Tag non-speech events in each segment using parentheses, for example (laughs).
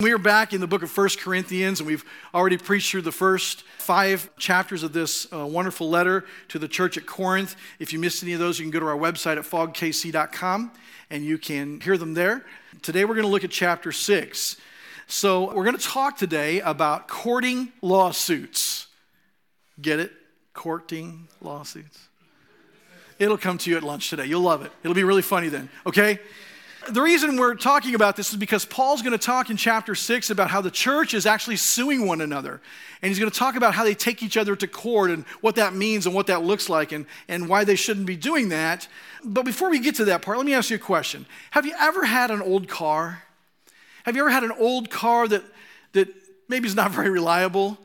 We are back in the book of First Corinthians, and we've already preached through the first five chapters of this uh, wonderful letter to the church at Corinth. If you missed any of those, you can go to our website at fogkc.com and you can hear them there. Today, we're going to look at chapter 6. So, we're going to talk today about courting lawsuits. Get it? Courting lawsuits. It'll come to you at lunch today. You'll love it. It'll be really funny then, okay? The reason we're talking about this is because Paul's going to talk in chapter 6 about how the church is actually suing one another. And he's going to talk about how they take each other to court and what that means and what that looks like and, and why they shouldn't be doing that. But before we get to that part, let me ask you a question. Have you ever had an old car? Have you ever had an old car that, that maybe is not (laughs) very reliable?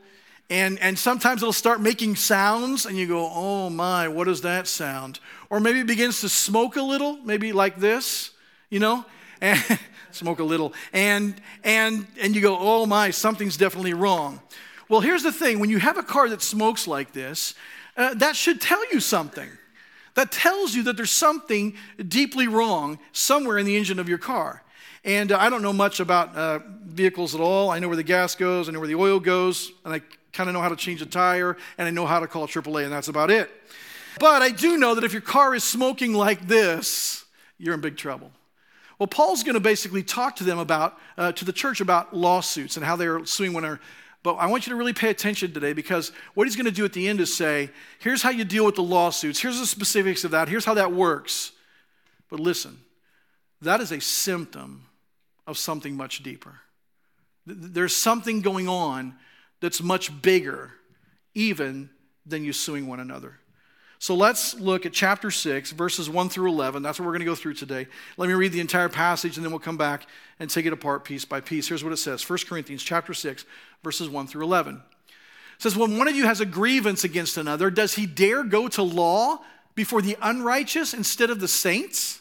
And, and sometimes it'll start making sounds, and you go, oh my, what is that sound? Or maybe it begins to smoke a little, maybe like this you know, and (laughs) smoke a little, and and and you go, oh my, something's definitely wrong. Well, here's the thing: when you have a car that smokes like this, uh, that should tell you something. That tells you that there's something deeply wrong somewhere in the engine of your car. And uh, I don't know much about uh, vehicles at all. I know where the gas goes, I know where the oil goes, and I kind of know how to change a tire, and I know how to call AAA, and that's about it. But I do know that if your car is smoking like this, you're in big trouble. Well, Paul's going to basically talk to them about, uh, to the church about lawsuits and how they're suing one another. But I want you to really pay attention today because what he's going to do at the end is say, here's how you deal with the lawsuits, here's the specifics of that, here's how that works. But listen, that is a symptom of something much deeper. There's something going on that's much bigger, even than you suing one another. So let's look at chapter 6, verses 1 through 11. That's what we're going to go through today. Let me read the entire passage and then we'll come back and take it apart piece by piece. Here's what it says 1 Corinthians chapter 6, verses 1 through 11. It says, When one of you has a grievance against another, does he dare go to law before the unrighteous instead of the saints?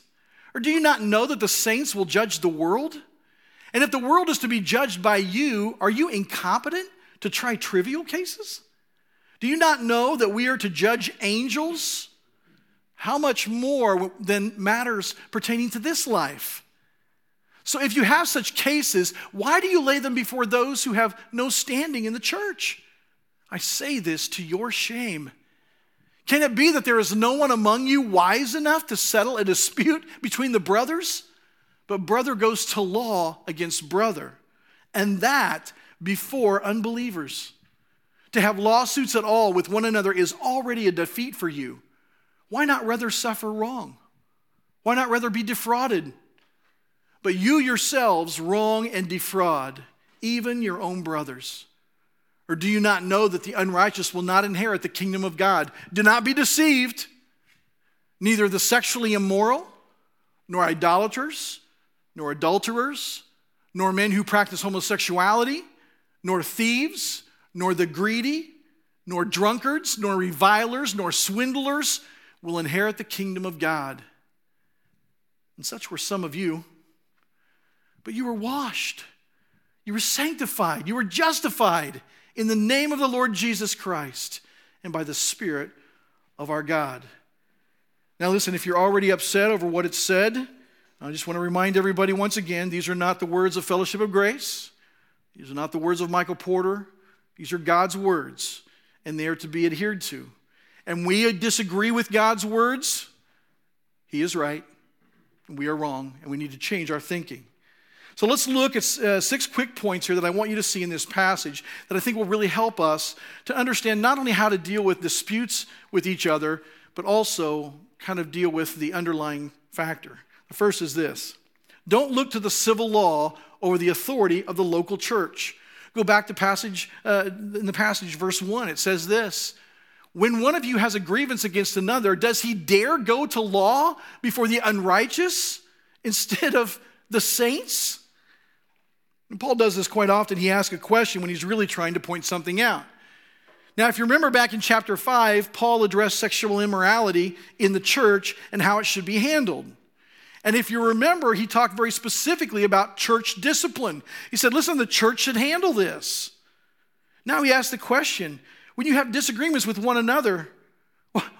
Or do you not know that the saints will judge the world? And if the world is to be judged by you, are you incompetent to try trivial cases? Do you not know that we are to judge angels? How much more than matters pertaining to this life? So, if you have such cases, why do you lay them before those who have no standing in the church? I say this to your shame. Can it be that there is no one among you wise enough to settle a dispute between the brothers? But brother goes to law against brother, and that before unbelievers. To have lawsuits at all with one another is already a defeat for you. Why not rather suffer wrong? Why not rather be defrauded? But you yourselves wrong and defraud even your own brothers. Or do you not know that the unrighteous will not inherit the kingdom of God? Do not be deceived. Neither the sexually immoral, nor idolaters, nor adulterers, nor men who practice homosexuality, nor thieves nor the greedy, nor drunkards, nor revilers, nor swindlers will inherit the kingdom of God. And such were some of you. But you were washed, you were sanctified, you were justified in the name of the Lord Jesus Christ and by the Spirit of our God. Now, listen, if you're already upset over what it said, I just want to remind everybody once again these are not the words of Fellowship of Grace. These are not the words of Michael Porter. These are God's words, and they are to be adhered to. And we disagree with God's words, He is right, and we are wrong, and we need to change our thinking. So let's look at uh, six quick points here that I want you to see in this passage that I think will really help us to understand not only how to deal with disputes with each other, but also kind of deal with the underlying factor. The first is this don't look to the civil law over the authority of the local church. Go back to passage, uh, in the passage, verse 1, it says this When one of you has a grievance against another, does he dare go to law before the unrighteous instead of the saints? And Paul does this quite often. He asks a question when he's really trying to point something out. Now, if you remember back in chapter 5, Paul addressed sexual immorality in the church and how it should be handled. And if you remember, he talked very specifically about church discipline. He said, listen, the church should handle this. Now he asks the question when you have disagreements with one another,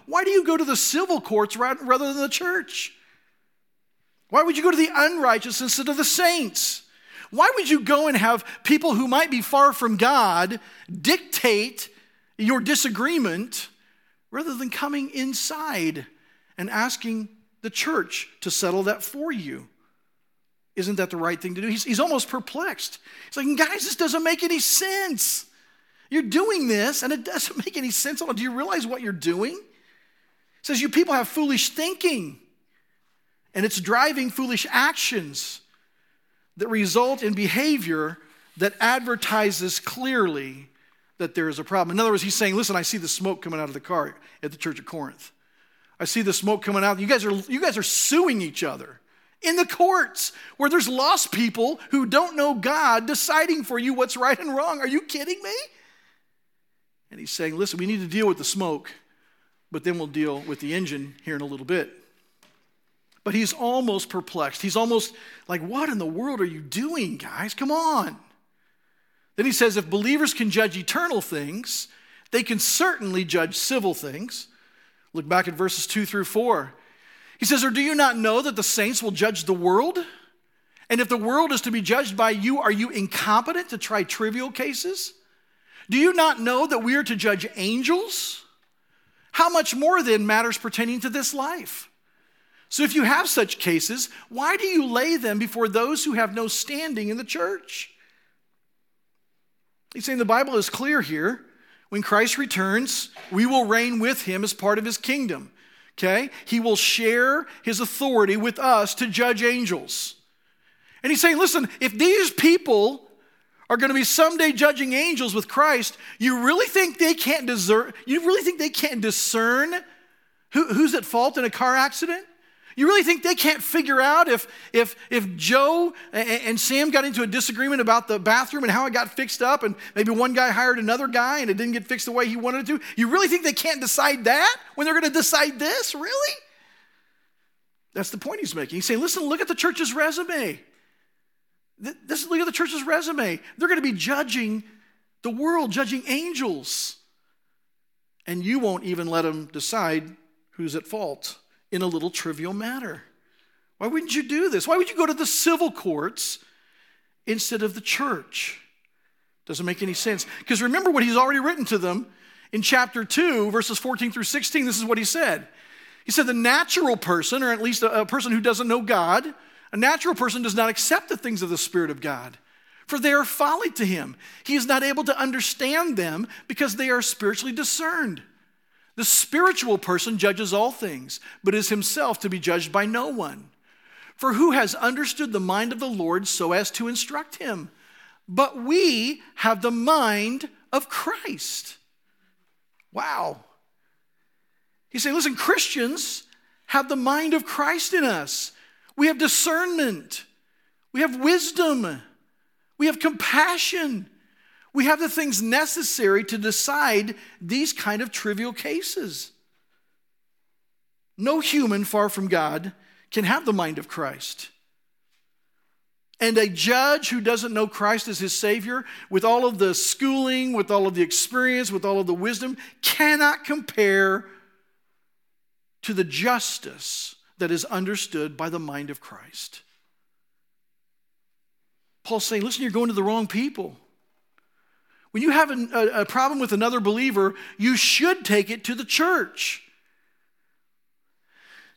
why do you go to the civil courts rather than the church? Why would you go to the unrighteous instead of the saints? Why would you go and have people who might be far from God dictate your disagreement rather than coming inside and asking the church to settle that for you? Isn't that the right thing to do? He's, he's almost perplexed. He's like, guys, this doesn't make any sense. You're doing this and it doesn't (laughs) make any sense at all. Do you realize what you're doing? Says, You people have foolish thinking, and it's driving foolish actions that result in behavior that advertises clearly that there is a problem. In other words, he's saying, Listen, I see the smoke coming out of the car at the church of Corinth. I see the smoke coming out. You guys are, you guys are suing each other in the courts where there's lost people who don't know God deciding for you what's right and wrong. Are you kidding me? And he's saying, listen, we need to deal with the smoke, but then we'll deal with the engine here in a little bit. But he's almost perplexed. He's almost like, what in the world are you doing, guys? Come on. Then he says, if believers can judge eternal things, they can certainly judge civil things. Look back at verses 2 through 4. He says, Or do you not know that the saints will judge the world? And if the world is to be judged by you, are you incompetent to try trivial cases? Do you not know that we are to judge angels? How much more then matters pertaining to this life? So if you have such cases, why do you lay them before those who have no standing in the church? He's saying the Bible is clear here. When Christ returns, we will reign with him as part of his kingdom okay? He will share his authority with us to judge angels. And he's saying, listen, if these people are going to be someday judging angels with Christ, you really think they can't discern, you really think they can't discern who, who's at fault in a car accident? You really think they can't figure out if, if, if Joe and Sam got into a disagreement about the bathroom and how it got fixed up, and maybe one guy hired another guy and it didn't get fixed the way he wanted it to? You really think they can't decide that when they're going to decide this? Really? That's the point he's making. He's saying, listen, look at the church's resume. This, look at the church's resume. They're going to be judging the world, judging angels. And you won't even let them decide who's at fault in a little trivial matter. Why wouldn't you do this? Why would you go to the civil courts instead of the church? Doesn't make any sense. Because remember what he's already written to them in chapter 2, verses 14 through 16. This is what he said. He said, The natural person, or at least a, person who doesn't know God, a natural person does not accept the things of the Spirit of God, for they are folly to him. He is not able to understand them because they are spiritually discerned. The spiritual person judges all things, but is himself to be judged by no one. For who has understood the mind of the Lord so as to instruct him? But we have the mind of Christ. Wow. He's saying, listen, Christians have the mind of Christ in us. We have discernment, we have wisdom, we have compassion, we have the things necessary to decide these kind of trivial cases. No human far from God can have the mind of Christ. And a judge who doesn't know Christ as his Savior, with all of the schooling, with all of the experience, with all of the wisdom, cannot compare to the justice that is understood by the mind of Christ. Paul's saying, listen, you're going to the wrong people. When you have a, a problem with another believer, you should take it to the church.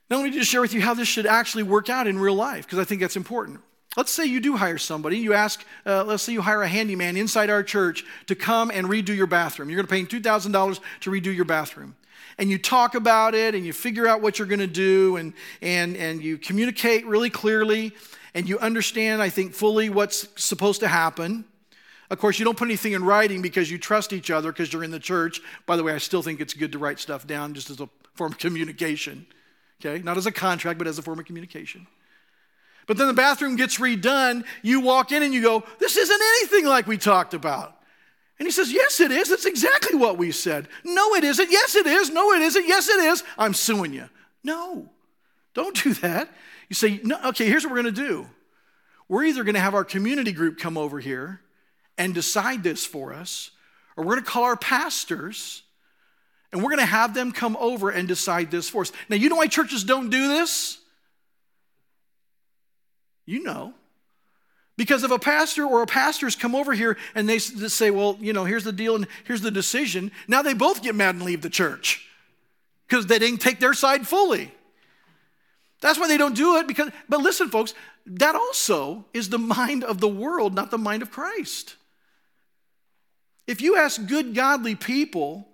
Now, let me just share with you how this should actually work out in real life, because I think that's important. Let's say you do hire somebody. You ask, uh, let's say you hire a handyman inside our church to come and redo your bathroom. You're going to pay him $2,000 to redo your bathroom. And you talk about it and you figure out what you're going to do and, and, and you communicate really clearly and you understand, I think, fully what's supposed to happen. Of course, you don't put anything in writing because you trust each other because you're in the church. By the way, I still think it's good to write stuff down just as a form of communication. Okay? Not as a contract, but as a form of communication. But then the bathroom gets redone. You walk in and you go, This isn't anything like we talked about. And he says, Yes, it is. That's exactly what we said. No, it isn't. Yes, it is. No, it isn't. Yes, it is. I'm suing you. No, don't do that. You say, no, Okay, here's what we're going to do. We're either going to have our community group come over here and decide this for us, or we're going to call our pastors and we're going to have them come over and decide this for us. Now, you know why churches don't do this? You know. Because if a pastor or a pastors come over here and they say, well, you know, here's the deal and here's the decision, now they both get mad and leave the church because they didn't take their side fully. That's why they don't do it because, but listen, folks, that also is the mind of the world, not the mind of Christ. If you ask good, godly people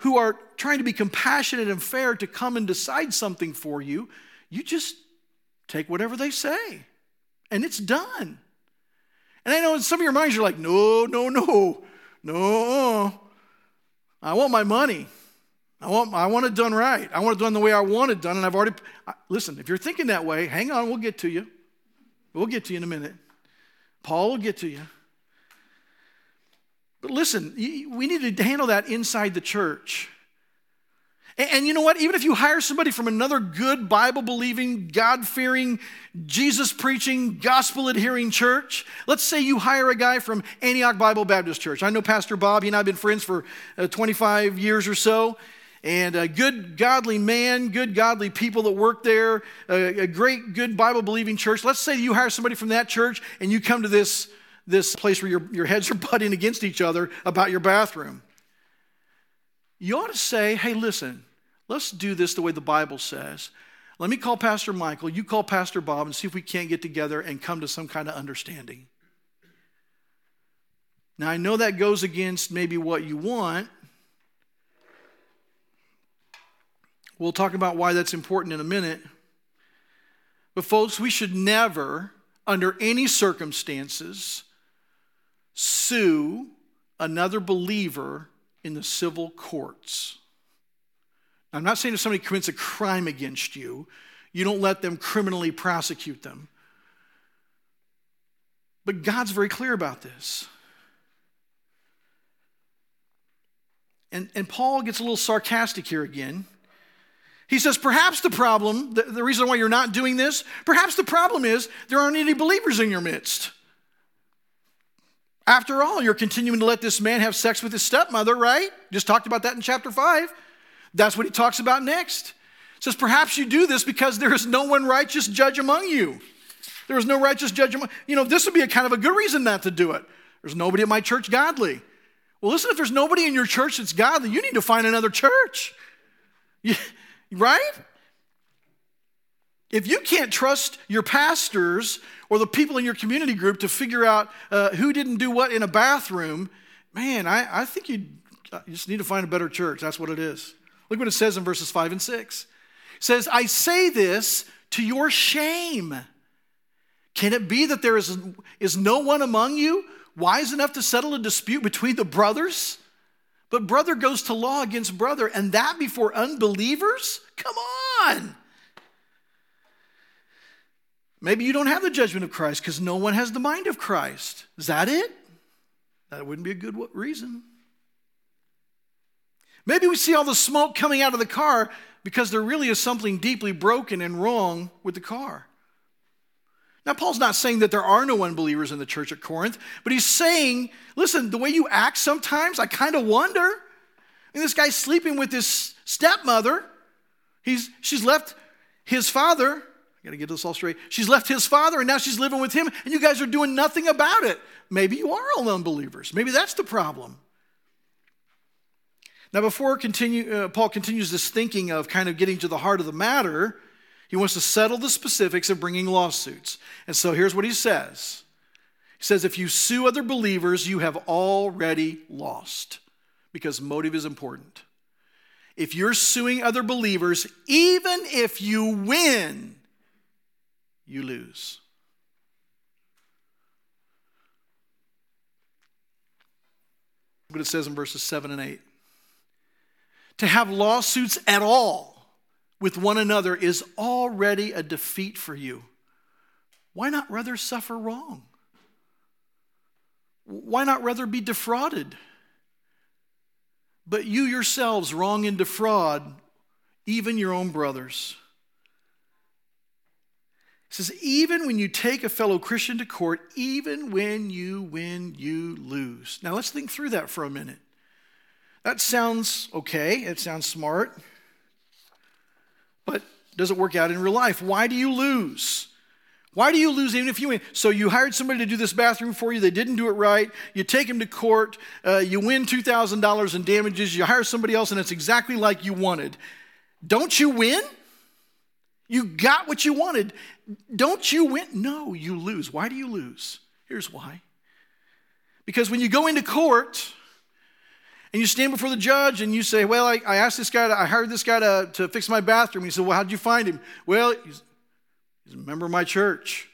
who are trying to be compassionate and fair to come and decide something for you, you just take whatever they say and it's done. And I know in some of your minds you're like, no, no, no, no. I want my money. I want, I want it done right. I want it done the way I want it done. And I've already, listen, if you're thinking that way, hang on, we'll get to you. We'll get to you in a minute. Paul will get to you. But listen, we need to handle that inside the church. And, you know what? Even if you hire somebody from another good Bible believing, God fearing, Jesus preaching, gospel adhering church, let's say you hire a guy from Antioch Bible Baptist Church. I know Pastor Bob, he and I have been friends for uh, 25 years or so. And a good, godly man, good, godly people that work there, a, a great, good Bible believing church. Let's say you hire somebody from that church and you come to this this place where your, your heads are (laughs) butting against each other about your bathroom. You ought to say, hey, listen, let's do this the way the Bible says. Let me call Pastor Michael, you call Pastor Bob, and see if we can't get together and come to some kind of understanding. Now, I know that goes against maybe what you want. We'll talk about why that's important in a minute. But, folks, we should never, under any circumstances, sue another believer in the civil courts. I'm not saying if somebody commits a crime against you, you don't let them criminally prosecute them. But God's very clear about this. And, and Paul gets a little sarcastic here again. He says, perhaps the problem, the, the reason why you're not doing this, perhaps the problem is there aren't any believers in your midst. After all, you're continuing to let this man have sex with his stepmother, right? Just talked about that in chapter 5. That's what he talks about next. says, Perhaps you do this because there is no one righteous judge among you. There is no righteous judge among you. know, this would be a kind of a good reason not to do it. There's nobody at my church godly. Well, listen, if there's nobody in your church that's godly, you need to find another church. (laughs) Right? If you can't trust your pastors or the people in your community group to figure out uh, who didn't do what in a bathroom, man, I, I think you just need to find a better church. That's what it is. Look what it says in verses 5 and 6. It says, I say this to your shame. Can it be that there is, is no one among you wise enough to settle a dispute between the brothers? But brother goes to law against brother, and that before unbelievers? Come on. Maybe you don't have the judgment of Christ because no one has the mind of Christ. Is that it? That wouldn't be a good reason. Maybe we see all the smoke coming out of the car because there really is something deeply broken and wrong with the car. Now, Paul's not saying that there are no unbelievers in the church at Corinth, but he's saying, listen, the way you act sometimes, I kind of wonder. I mean, this guy's sleeping with his stepmother. He's, she's left his father got to get this all straight. She's left his father and now she's living with him, and you guys are doing nothing about it. Maybe you are all unbelievers. Maybe that's the problem. Now, before continue, uh, Paul continues this thinking of kind of getting to the heart of the matter, he wants to settle the specifics of bringing lawsuits. And so here's what he says He says, If you sue other believers, you have already lost because motive is important. If you're suing other believers, even if you win, you lose. Look What it says in verses 7 and 8. To have lawsuits at all with one another is already a defeat for you. Why not rather suffer wrong? Why not rather be defrauded? But you yourselves wrong and defraud even your own brothers says, even when you take a fellow Christian to court, even when you win, you lose. Now let's think through that for a minute. That sounds okay, it sounds smart, but does it work out in real life? Why do you lose? Why do you lose even if you win? So you hired somebody to do this bathroom for you. They didn't do it right. You take them to court. Uh, you win $2,000 in damages. You hire somebody else and it's exactly like you wanted. Don't you win? You got what you wanted. Don't you win? No, you lose. Why do you lose? Here's why. Because when you go into court and you stand before the judge and you say, Well, I, I asked this guy, to, I hired this guy to, to fix my bathroom. He said, Well, how'd you find him? Well, he's, he's a member of my church.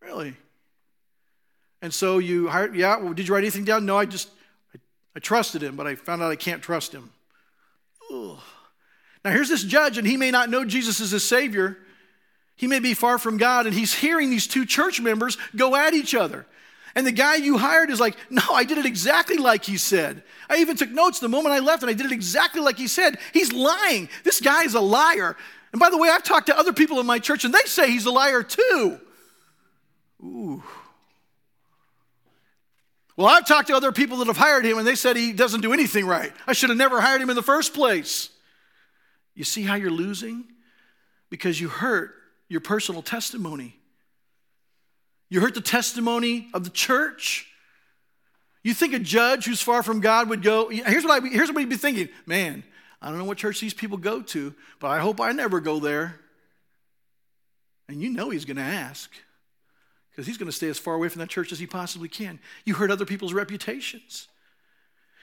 Really? And so you hired, yeah, well, did you write anything down? No, I just, I, I trusted him, but I found out I can't trust him. Ugh. Now, here's this judge, and he may not know Jesus as his Savior. He may be far from God, and he's hearing these two church members go at each other. And the guy you hired is like, No, I did it exactly like he said. I even took notes the moment I left, and I did it exactly like he said. He's lying. This guy is a liar. And by the way, I've talked to other people in my church, and they say he's a liar too. Ooh. Well, I've talked to other people that have hired him, and they said he doesn't do anything right. I should have never hired him in the first place. You see how you're losing? Because you hurt your personal testimony. You hurt the testimony of the church. You think a judge who's far from God would go, here's what, I, here's what he'd be thinking man, I don't know what church these people go to, but I hope I never go there. And you know he's going to ask because he's going to stay as far away from that church as he possibly can. You hurt other people's reputations.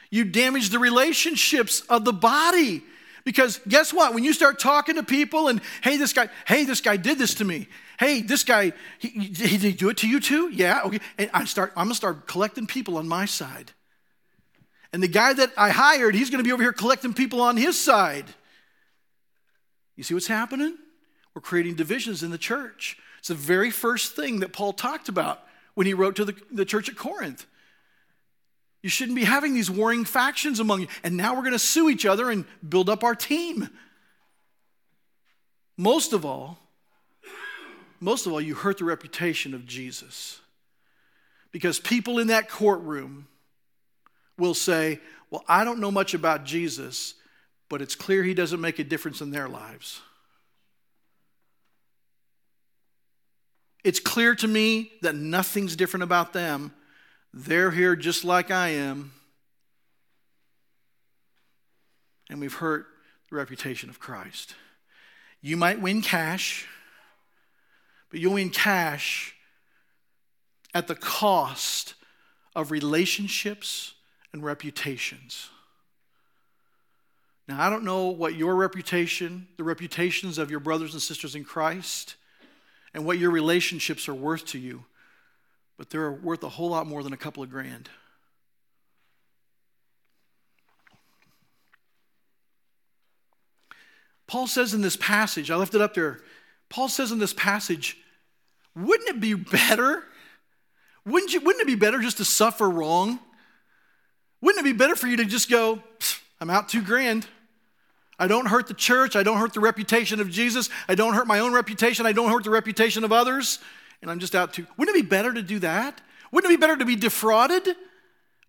You damage the relationships of the body. Because guess what? When you start talking to people and, hey, this guy, hey, this guy did this to me. Hey, this guy, he, he, did he do it to you too? Yeah, okay. And I start, I'm gonna start collecting people on my side. And the guy that I hired, he's gonna be over here collecting people on his side. You see what's happening? We're creating divisions in the church. It's the very first thing that Paul talked about when he wrote to the, the church at Corinth. You shouldn't be having these warring factions among you. And now we're going to sue each other and build up our team. Most of all, most of all, you hurt the reputation of Jesus. Because people in that courtroom will say, Well, I don't know much about Jesus, but it's clear he doesn't make a difference in their lives. It's clear to me that nothing's different about them they're here just like I am. And we've hurt the reputation of Christ. You might win cash, but you'll win cash at the cost of relationships and reputations. Now, I don't know what your reputation, the reputations of your brothers and sisters in Christ, and what your relationships are worth to you but they're worth a whole lot more than a couple of grand. Paul says in this passage, I left it up there. Paul says in this passage, wouldn't it be better? Wouldn't, you, wouldn't it be better just to suffer wrong? Wouldn't it be better for you to just go, I'm out two grand? I don't hurt the church. I don't hurt the reputation of Jesus. I don't hurt my own reputation. I don't hurt the reputation of others and I'm just out two. Wouldn't it be better to do that? Wouldn't it be better to be defrauded?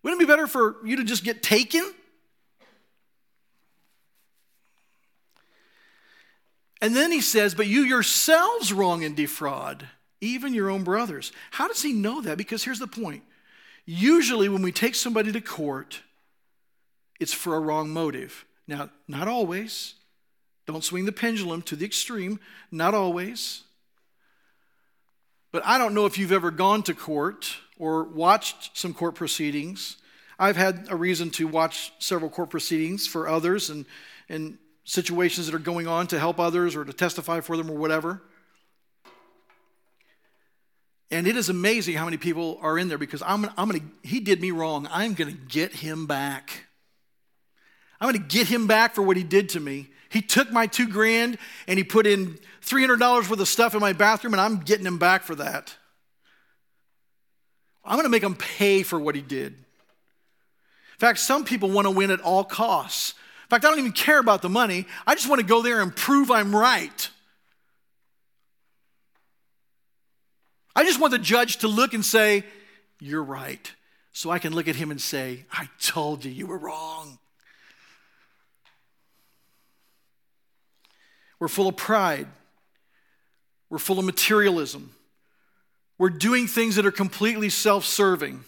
Wouldn't it be better for you to just get taken? And then he says, But you yourselves wrong and defraud, even your own brothers. How does he know that? Because here's the point. Usually, when we take somebody to court, it's for a wrong motive. Now, not always. Don't swing the pendulum to the extreme. Not always. But I don't know if you've ever gone to court or watched some court proceedings. I've had a reason to watch several court proceedings for others and, and situations that are going on to help others or to testify for them or whatever. And it is amazing how many people are in there because I'm, I'm going to, he did me wrong. I'm going to get him back. I'm going to get him back for what he did to me. He took my two grand and he put in $300 worth of stuff in my bathroom, and I'm getting him back for that. I'm going to make him pay for what he did. In fact, some people want to win at all costs. In fact, I don't even care about the money. I just want to go there and prove I'm right. I just want the judge to look and say, You're right. So I can look at him and say, I told you you were wrong. We're full of pride. We're full of materialism. We're doing things that are completely self serving.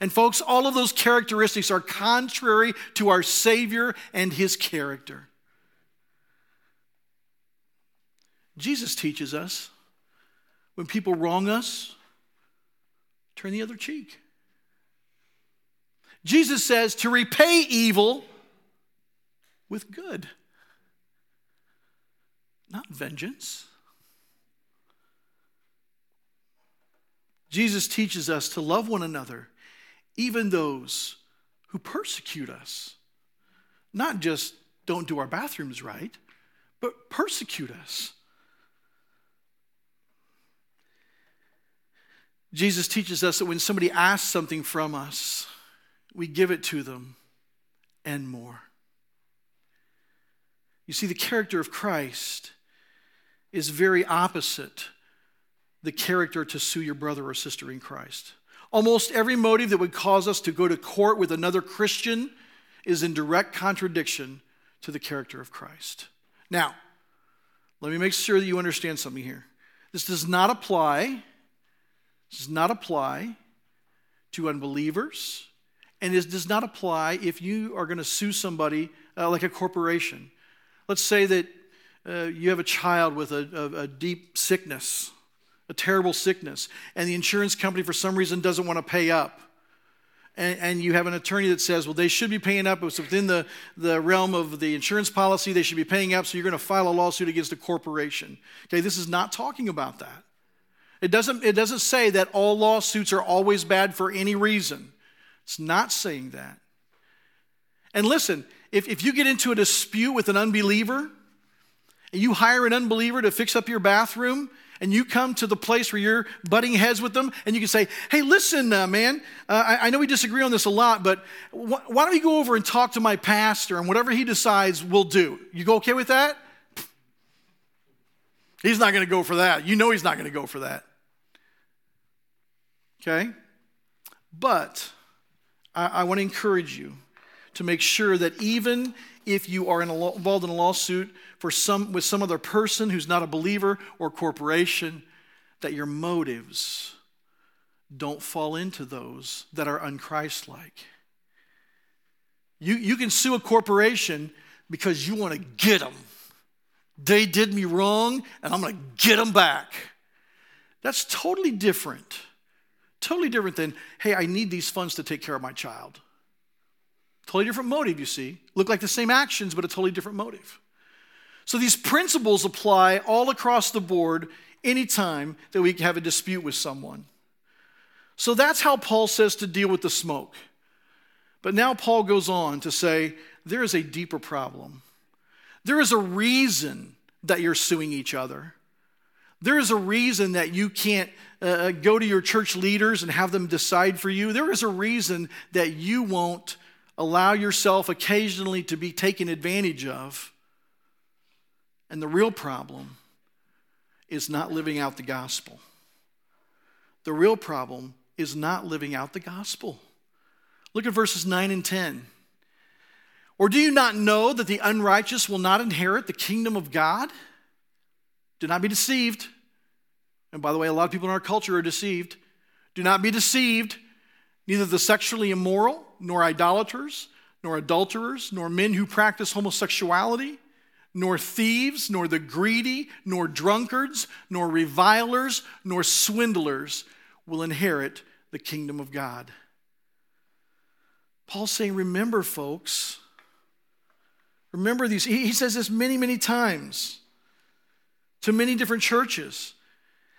And, folks, all of those characteristics are contrary to our Savior and His character. Jesus teaches us when people wrong us, turn the other cheek. Jesus says to repay evil with good, not vengeance. Jesus teaches us to love one another, even those who persecute us. Not just don't do our bathrooms right, but persecute us. Jesus teaches us that when somebody asks something from us, we give it to them and more. You see, the character of Christ is very opposite the character to sue your brother or sister in Christ. Almost every motive that would cause us to go to court with another Christian is in direct contradiction to the character of Christ. Now, let me make sure that you understand something here. This does not apply, this does not apply to unbelievers, and it does not apply if you are going to sue somebody uh, like a corporation. Let's say that uh, you have a child with a, a, a deep sickness a terrible sickness, and the insurance company for some reason doesn't want to pay up. And, and, you have an attorney that says, well, they should be paying up. It's within the, the realm of the insurance policy. They should be paying up, so you're going to file a lawsuit against a corporation. Okay, this is not talking about that. It doesn't, it doesn't say that all lawsuits are always bad for any reason. It's not saying that. And listen, if, if you get into a dispute with an unbeliever, and you hire an unbeliever to fix up your bathroom, and you come to the place where you're butting heads with them, and you can say, Hey, listen, uh, man, uh, I, I, know we disagree on this a lot, but wh- why don't you go over and talk to my pastor, and whatever he decides, we'll do. You go okay with that? He's not going to go for that. You know he's not going to go for that. Okay? But I, I want to encourage you to make sure that even if you are in a, involved in a lawsuit for some, with some other person who's not a believer or corporation, that your motives don't fall into those that are unchristlike. You, you can sue a corporation because you want to get them. They did me wrong, and I'm going to get them back. That's totally different. Totally different than, hey, I need these funds to take care of my child. Totally different motive, you see. Look like the same actions, but a totally different motive. So these principles apply all across the board anytime that we have a dispute with someone. So that's how Paul says to deal with the smoke. But now Paul goes on to say there is a deeper problem. There is a reason that you're suing each other. There is a reason that you can't uh, uh go to your church leaders and have them decide for you. There is a reason that you won't allow yourself occasionally to be taken advantage of. And the real problem is not living out the gospel. The real problem is not living out the gospel. Look at verses 9 and 10. Or do you not know that the unrighteous will not inherit the kingdom of God? Do not be deceived. And by the way, a lot of people in our culture are deceived. Do not be deceived. Neither the sexually immoral, nor idolaters, nor adulterers, nor men who practice homosexuality, nor thieves, nor the greedy, nor drunkards, nor revilers, nor swindlers will inherit the kingdom of God. Paul's saying, remember, folks, remember these. He says this many, many times to many different churches.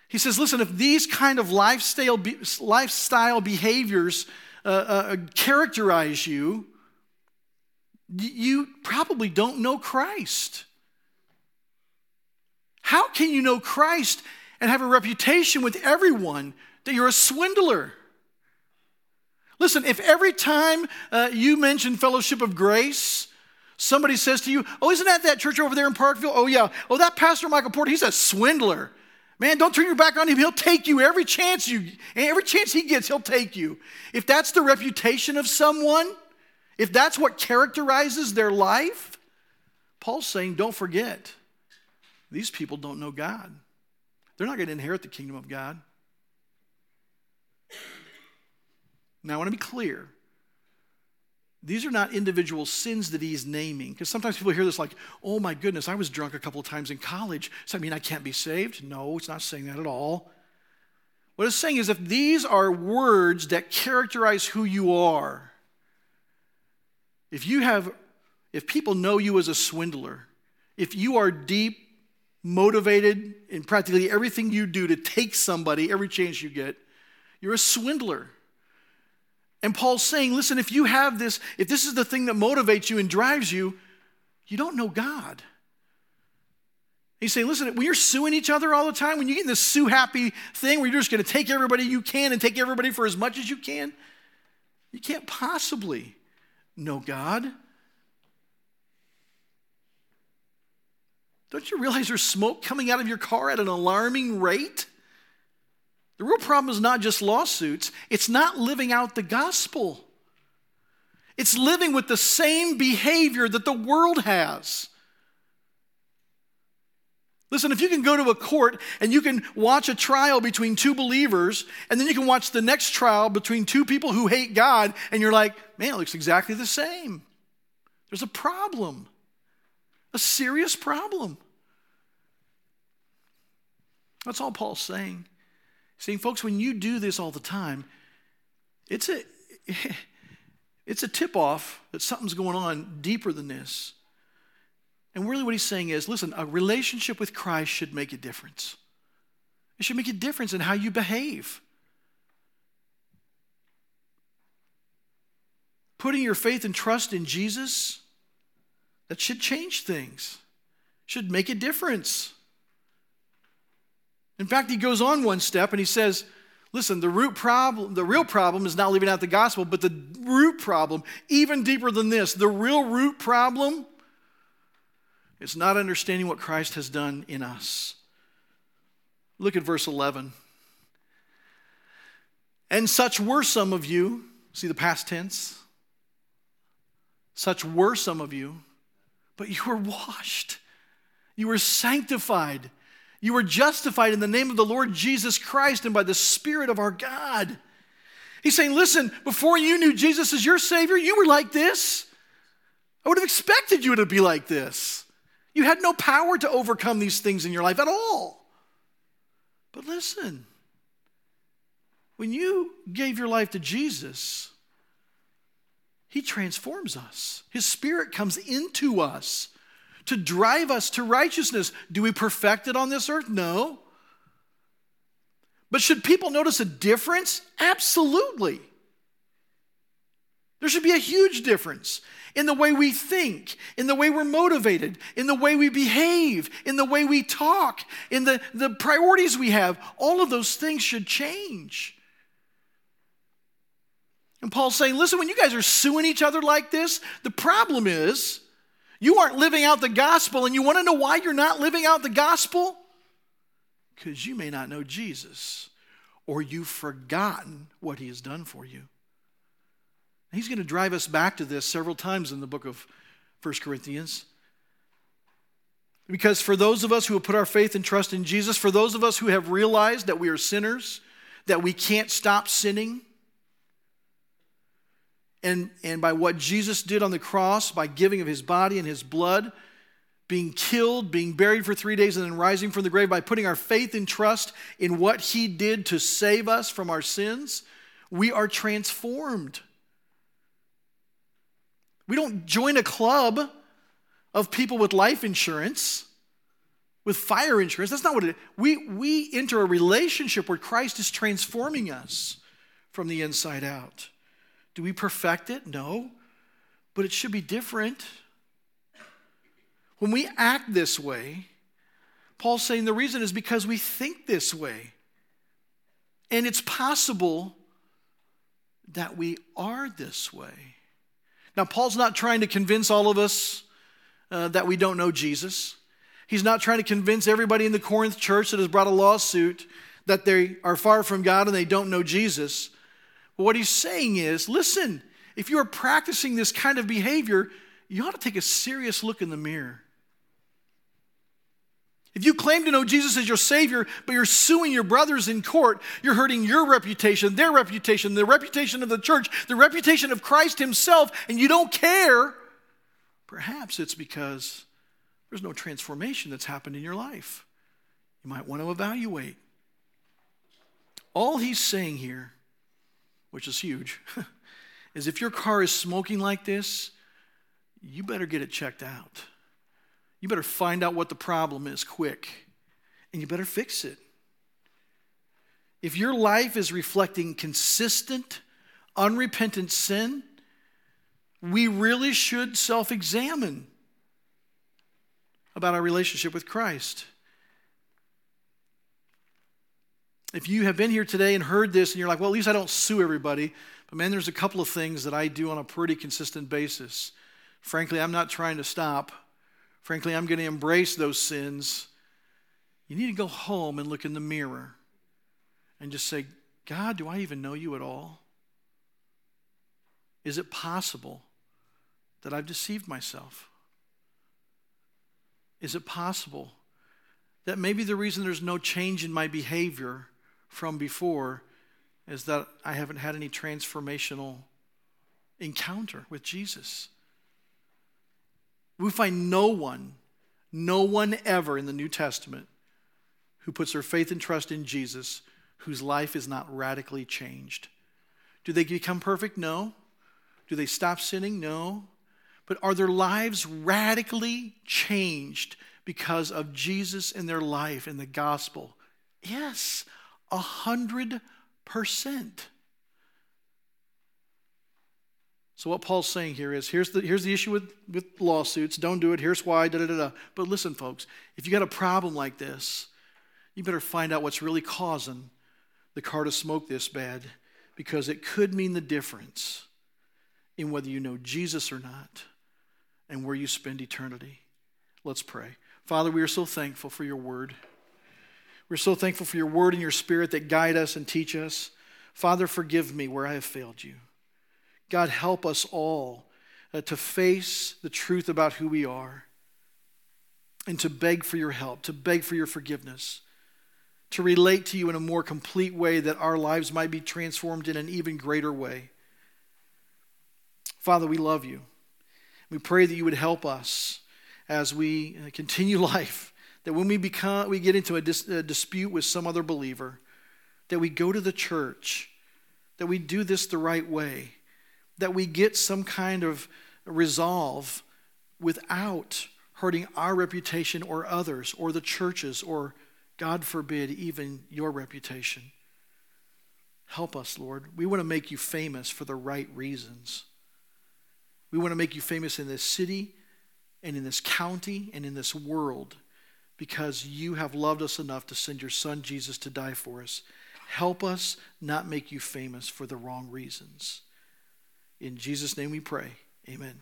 He says, listen, if these kind of lifestyle, lifestyle behaviors uh, uh, characterize you, you probably don't know Christ. How can you know Christ and have a reputation with everyone that you're a swindler? Listen, if every time uh, you mention fellowship of grace, somebody says to you, Oh, isn't that that church over there in Parkville? Oh, yeah. Oh, that Pastor Michael Porter, he's a swindler. Man, don't turn your back on him. He'll take you every chance you every chance he gets, he'll take you. If that's the reputation of someone, if that's what characterizes their life, Paul's saying, don't forget, these people don't know God. They're not going to inherit the kingdom of God. Now, I want to be clear. These are not individual sins that he's naming. Because sometimes people hear this like, oh my goodness, I was drunk a couple of times in college. Does that mean I can't be saved? No, it's not saying that at all. What it's saying is if these are words that characterize who you are, if you have, if people know you as a swindler, if you are deep, motivated in practically everything you do to take somebody every chance you get, you're a swindler. And Paul's saying, listen, if you have this, if this is the thing that motivates you and drives you, you don't know God. He's saying, listen, when you're suing each other all the time, when you get in this sue happy thing where you're just going to take everybody you can and take everybody for as much as you can, you can't possibly know God. Don't you realize there's smoke coming out of your car at an alarming rate? The real problem is not just lawsuits, it's not living out the gospel. It's living with the same behavior that the world has. Listen, if you can go to a court and you can watch a trial between two believers, and then you can watch the next trial between two people who hate God, and you're like, man, it looks exactly the same. There's a problem, a serious problem. That's all Paul's saying. Saying, folks, when you do this all the time, it's a, (laughs) it's a tip off that something's going on deeper than this. And really, what he's saying is listen, a relationship with Christ should make a difference. It should make a difference in how you behave. Putting your faith and trust in Jesus, that should change things, should make a difference. In fact, he goes on one step and he says, listen, the root problem, the real problem is not leaving out the gospel, but the root problem, even deeper than this, the real root problem is not understanding what Christ has done in us. Look at verse 11. And such were some of you, see the past tense? Such were some of you, but you were washed. You were sanctified. You were justified in the name of the Lord Jesus Christ and by the Spirit of our God. He's saying, listen, before you knew Jesus as your Savior, you were like this. I would have expected you to be like this. You had no power to overcome these things in your life at all. But listen, when you gave your life to Jesus, He transforms us. His Spirit comes into us to drive us to righteousness. Do we perfect it on this earth? No. But should people notice a difference? Absolutely. There should be a huge difference in the way we think, in the way we're motivated, in the way we behave, in the way we talk, in the, the priorities we have. All of those things should change. And Paul's saying, listen, when you guys are suing each other like this, the problem is you aren't living out the gospel, and you want to know why you're not living out the gospel? Because you may not know Jesus, or you've forgotten what he has done for you. He's going to drive us back to this several times in the book of 1 Corinthians. Because for those of us who have put our faith and trust in Jesus, for those of us who have realized that we are sinners, that we can't stop sinning, and, and by what Jesus did on the cross, by giving of his body and his blood, being killed, being buried for three days, and then rising from the grave, by putting our faith and trust in what he did to save us from our sins, we are transformed. We don't join a club of people with life insurance, with fire insurance. That's not what it is. We, we enter a relationship where Christ is transforming us from the inside out. Do we perfect it? No. But it should be different. When we act this way, Paul's saying the reason is because we think this way. And it's possible that we are this way. Now, Paul's not trying to convince all of us uh, that we don't know Jesus. He's not trying to convince everybody in the Corinth church that has brought a lawsuit that they are far from God and they don't know Jesus. But what he's saying is listen, if you are practicing this kind of behavior, you ought to take a serious look in the mirror. If you claim to know Jesus as your Savior, but you're suing your brothers in court, you're hurting your reputation, their reputation, the reputation of the church, the reputation of Christ Himself, and you don't care, perhaps it's because there's no transformation that's happened in your life. You might want to evaluate. All He's saying here, which is huge, (laughs) is if your car is smoking like this, you better get it checked out. You better find out what the problem is quick, and you better fix it. If your life is reflecting consistent, unrepentant sin, we really should self examine about our relationship with Christ. If you have been here today and heard this and you're like, well, at least I don't sue everybody, but man, there's a couple of things that I do on a pretty consistent basis. Frankly, I'm not trying to stop. Frankly, I'm going to embrace those sins. You need to go home and look in the mirror and just say, God, do I even know you at all? Is it possible that I've deceived myself? Is it possible that maybe the reason there's no change in my behavior from before is that I haven't had any transformational encounter with Jesus? We find no one, no one ever in the New Testament who puts their faith and trust in Jesus whose life is not radically changed. Do they become perfect? No. Do they stop sinning? No. But are their lives radically changed because of Jesus in their life and the gospel? Yes, a hundred percent. So, what Paul's saying here is here's the, here's the issue with, with lawsuits. Don't do it. Here's why. Da, da, da, da. But listen, folks, if you got a problem like this, you better find out what's really causing the car to smoke this bad because it could mean the difference in whether you know Jesus or not and where you spend eternity. Let's pray. Father, we are so thankful for your word. We're so thankful for your word and your spirit that guide us and teach us. Father, forgive me where I have failed you. God, help us all uh, to face the truth about who we are and to beg for your help, to beg for your forgiveness, to relate to you in a more complete way that our lives might be transformed in an even greater way. Father, we love you. We pray that you would help us as we uh, continue (laughs) life, that when we, become, we get into a, dis, a dispute with some other believer, that we go to the church, that we do this the right way that we get some kind of resolve without hurting our reputation or others or the churches or, God forbid, even your reputation. Help us, Lord. We want to make you famous for the right reasons. We want to make you famous in this city and in this county and in this world because you have loved us enough to send your son Jesus to die for us. Help us not make you famous for the wrong reasons. In Jesus' name we pray. Amen.